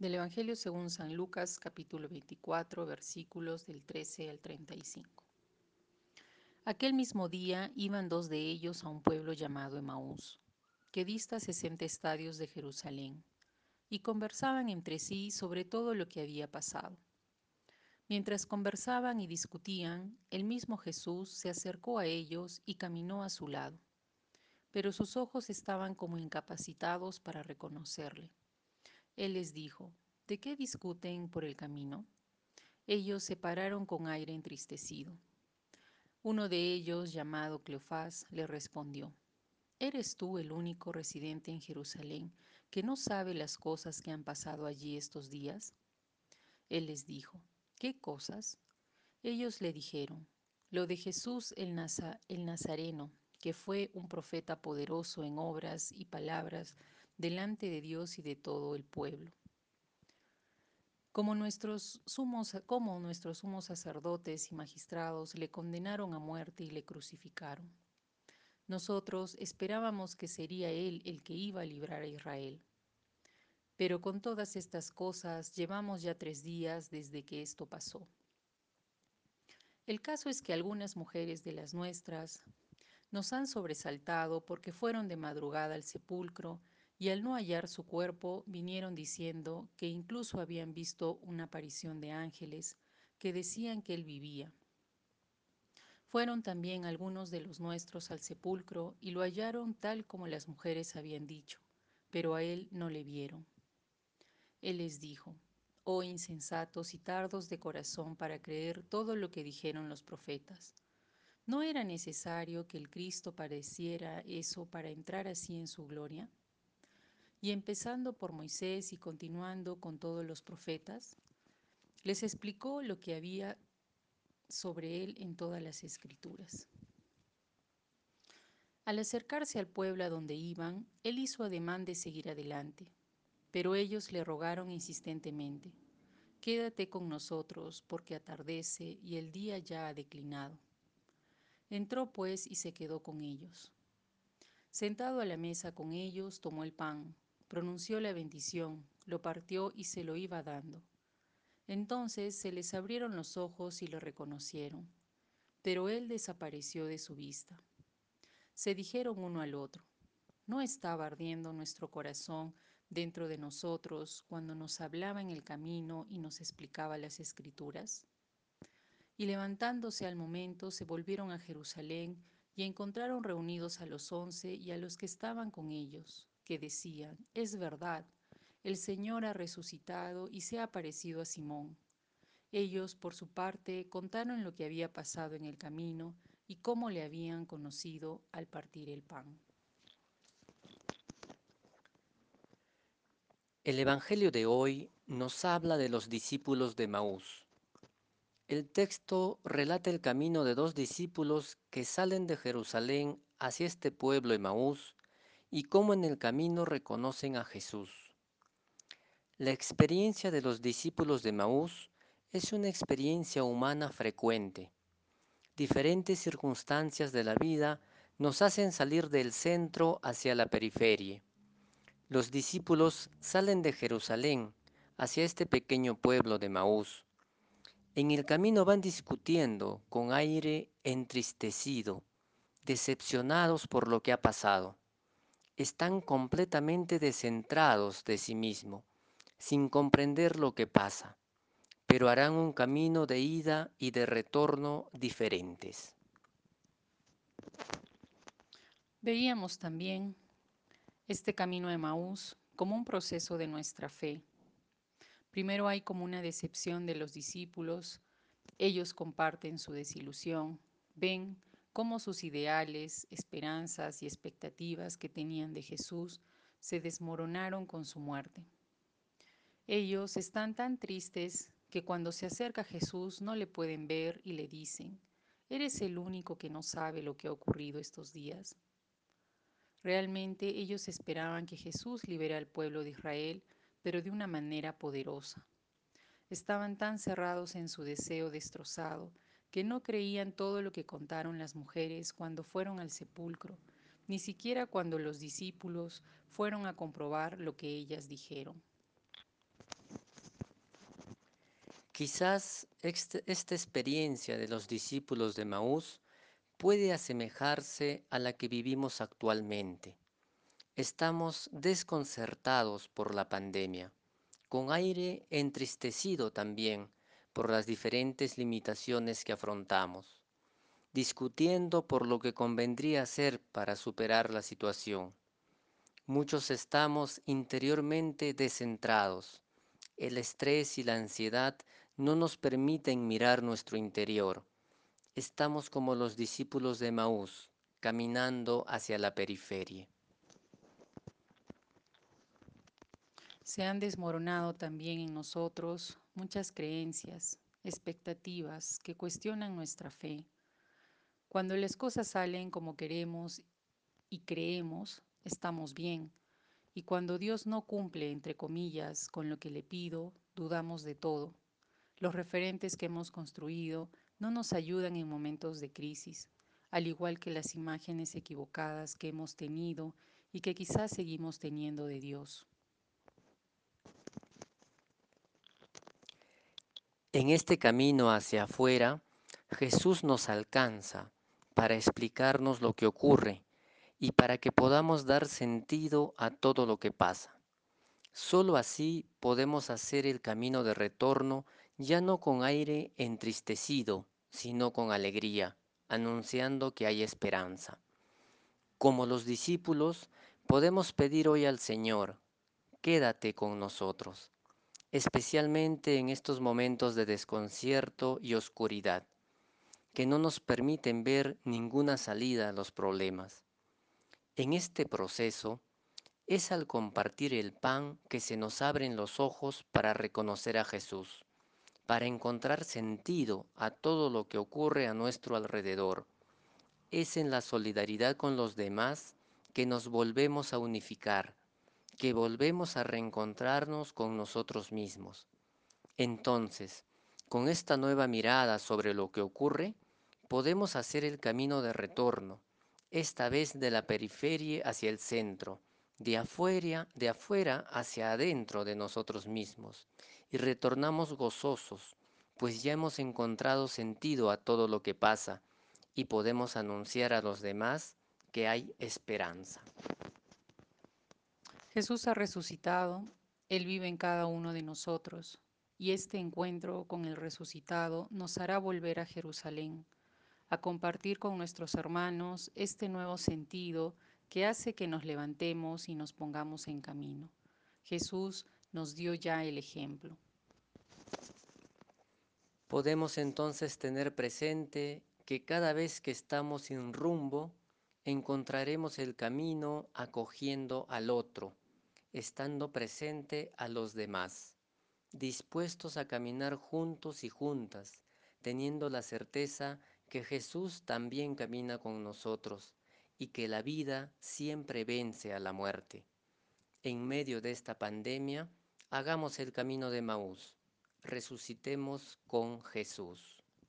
Del Evangelio según San Lucas capítulo 24 versículos del 13 al 35. Aquel mismo día iban dos de ellos a un pueblo llamado Emaús, que dista sesenta estadios de Jerusalén, y conversaban entre sí sobre todo lo que había pasado. Mientras conversaban y discutían, el mismo Jesús se acercó a ellos y caminó a su lado, pero sus ojos estaban como incapacitados para reconocerle. Él les dijo, ¿de qué discuten por el camino? Ellos se pararon con aire entristecido. Uno de ellos, llamado Cleofás, le respondió, ¿Eres tú el único residente en Jerusalén que no sabe las cosas que han pasado allí estos días? Él les dijo, ¿qué cosas? Ellos le dijeron, lo de Jesús el, el Nazareno, que fue un profeta poderoso en obras y palabras delante de Dios y de todo el pueblo. Como nuestros, sumos, como nuestros sumos sacerdotes y magistrados le condenaron a muerte y le crucificaron. Nosotros esperábamos que sería Él el que iba a librar a Israel. Pero con todas estas cosas llevamos ya tres días desde que esto pasó. El caso es que algunas mujeres de las nuestras nos han sobresaltado porque fueron de madrugada al sepulcro y al no hallar su cuerpo vinieron diciendo que incluso habían visto una aparición de ángeles que decían que él vivía. Fueron también algunos de los nuestros al sepulcro y lo hallaron tal como las mujeres habían dicho, pero a él no le vieron. Él les dijo, oh insensatos y tardos de corazón para creer todo lo que dijeron los profetas. ¿No era necesario que el Cristo padeciera eso para entrar así en su gloria? Y empezando por Moisés y continuando con todos los profetas, les explicó lo que había sobre él en todas las escrituras. Al acercarse al pueblo a donde iban, él hizo ademán de seguir adelante, pero ellos le rogaron insistentemente, Quédate con nosotros porque atardece y el día ya ha declinado. Entró pues y se quedó con ellos. Sentado a la mesa con ellos, tomó el pan, pronunció la bendición, lo partió y se lo iba dando. Entonces se les abrieron los ojos y lo reconocieron, pero él desapareció de su vista. Se dijeron uno al otro, ¿no estaba ardiendo nuestro corazón dentro de nosotros cuando nos hablaba en el camino y nos explicaba las escrituras? Y levantándose al momento se volvieron a Jerusalén y encontraron reunidos a los once y a los que estaban con ellos que decían, es verdad, el Señor ha resucitado y se ha aparecido a Simón. Ellos, por su parte, contaron lo que había pasado en el camino y cómo le habían conocido al partir el pan. El Evangelio de hoy nos habla de los discípulos de Maús. El texto relata el camino de dos discípulos que salen de Jerusalén hacia este pueblo de Maús y cómo en el camino reconocen a Jesús. La experiencia de los discípulos de Maús es una experiencia humana frecuente. Diferentes circunstancias de la vida nos hacen salir del centro hacia la periferia. Los discípulos salen de Jerusalén hacia este pequeño pueblo de Maús. En el camino van discutiendo con aire entristecido, decepcionados por lo que ha pasado están completamente descentrados de sí mismo, sin comprender lo que pasa, pero harán un camino de ida y de retorno diferentes. Veíamos también este camino de Maús como un proceso de nuestra fe. Primero hay como una decepción de los discípulos, ellos comparten su desilusión, ven cómo sus ideales, esperanzas y expectativas que tenían de Jesús se desmoronaron con su muerte. Ellos están tan tristes que cuando se acerca Jesús no le pueden ver y le dicen, ¿eres el único que no sabe lo que ha ocurrido estos días? Realmente ellos esperaban que Jesús libere al pueblo de Israel, pero de una manera poderosa. Estaban tan cerrados en su deseo destrozado que no creían todo lo que contaron las mujeres cuando fueron al sepulcro, ni siquiera cuando los discípulos fueron a comprobar lo que ellas dijeron. Quizás este, esta experiencia de los discípulos de Maús puede asemejarse a la que vivimos actualmente. Estamos desconcertados por la pandemia, con aire entristecido también por las diferentes limitaciones que afrontamos, discutiendo por lo que convendría hacer para superar la situación. Muchos estamos interiormente descentrados. El estrés y la ansiedad no nos permiten mirar nuestro interior. Estamos como los discípulos de Maús, caminando hacia la periferia. Se han desmoronado también en nosotros muchas creencias, expectativas que cuestionan nuestra fe. Cuando las cosas salen como queremos y creemos, estamos bien. Y cuando Dios no cumple, entre comillas, con lo que le pido, dudamos de todo. Los referentes que hemos construido no nos ayudan en momentos de crisis, al igual que las imágenes equivocadas que hemos tenido y que quizás seguimos teniendo de Dios. En este camino hacia afuera, Jesús nos alcanza para explicarnos lo que ocurre y para que podamos dar sentido a todo lo que pasa. Solo así podemos hacer el camino de retorno ya no con aire entristecido, sino con alegría, anunciando que hay esperanza. Como los discípulos, podemos pedir hoy al Señor, quédate con nosotros especialmente en estos momentos de desconcierto y oscuridad, que no nos permiten ver ninguna salida a los problemas. En este proceso es al compartir el pan que se nos abren los ojos para reconocer a Jesús, para encontrar sentido a todo lo que ocurre a nuestro alrededor. Es en la solidaridad con los demás que nos volvemos a unificar, que volvemos a reencontrarnos con nosotros mismos. Entonces, con esta nueva mirada sobre lo que ocurre, podemos hacer el camino de retorno, esta vez de la periferia hacia el centro, de afuera, de afuera hacia adentro de nosotros mismos, y retornamos gozosos, pues ya hemos encontrado sentido a todo lo que pasa y podemos anunciar a los demás que hay esperanza. Jesús ha resucitado, Él vive en cada uno de nosotros, y este encuentro con el resucitado nos hará volver a Jerusalén, a compartir con nuestros hermanos este nuevo sentido que hace que nos levantemos y nos pongamos en camino. Jesús nos dio ya el ejemplo. Podemos entonces tener presente que cada vez que estamos sin rumbo, encontraremos el camino acogiendo al otro, estando presente a los demás, dispuestos a caminar juntos y juntas, teniendo la certeza que Jesús también camina con nosotros y que la vida siempre vence a la muerte. En medio de esta pandemia, hagamos el camino de Maús, resucitemos con Jesús.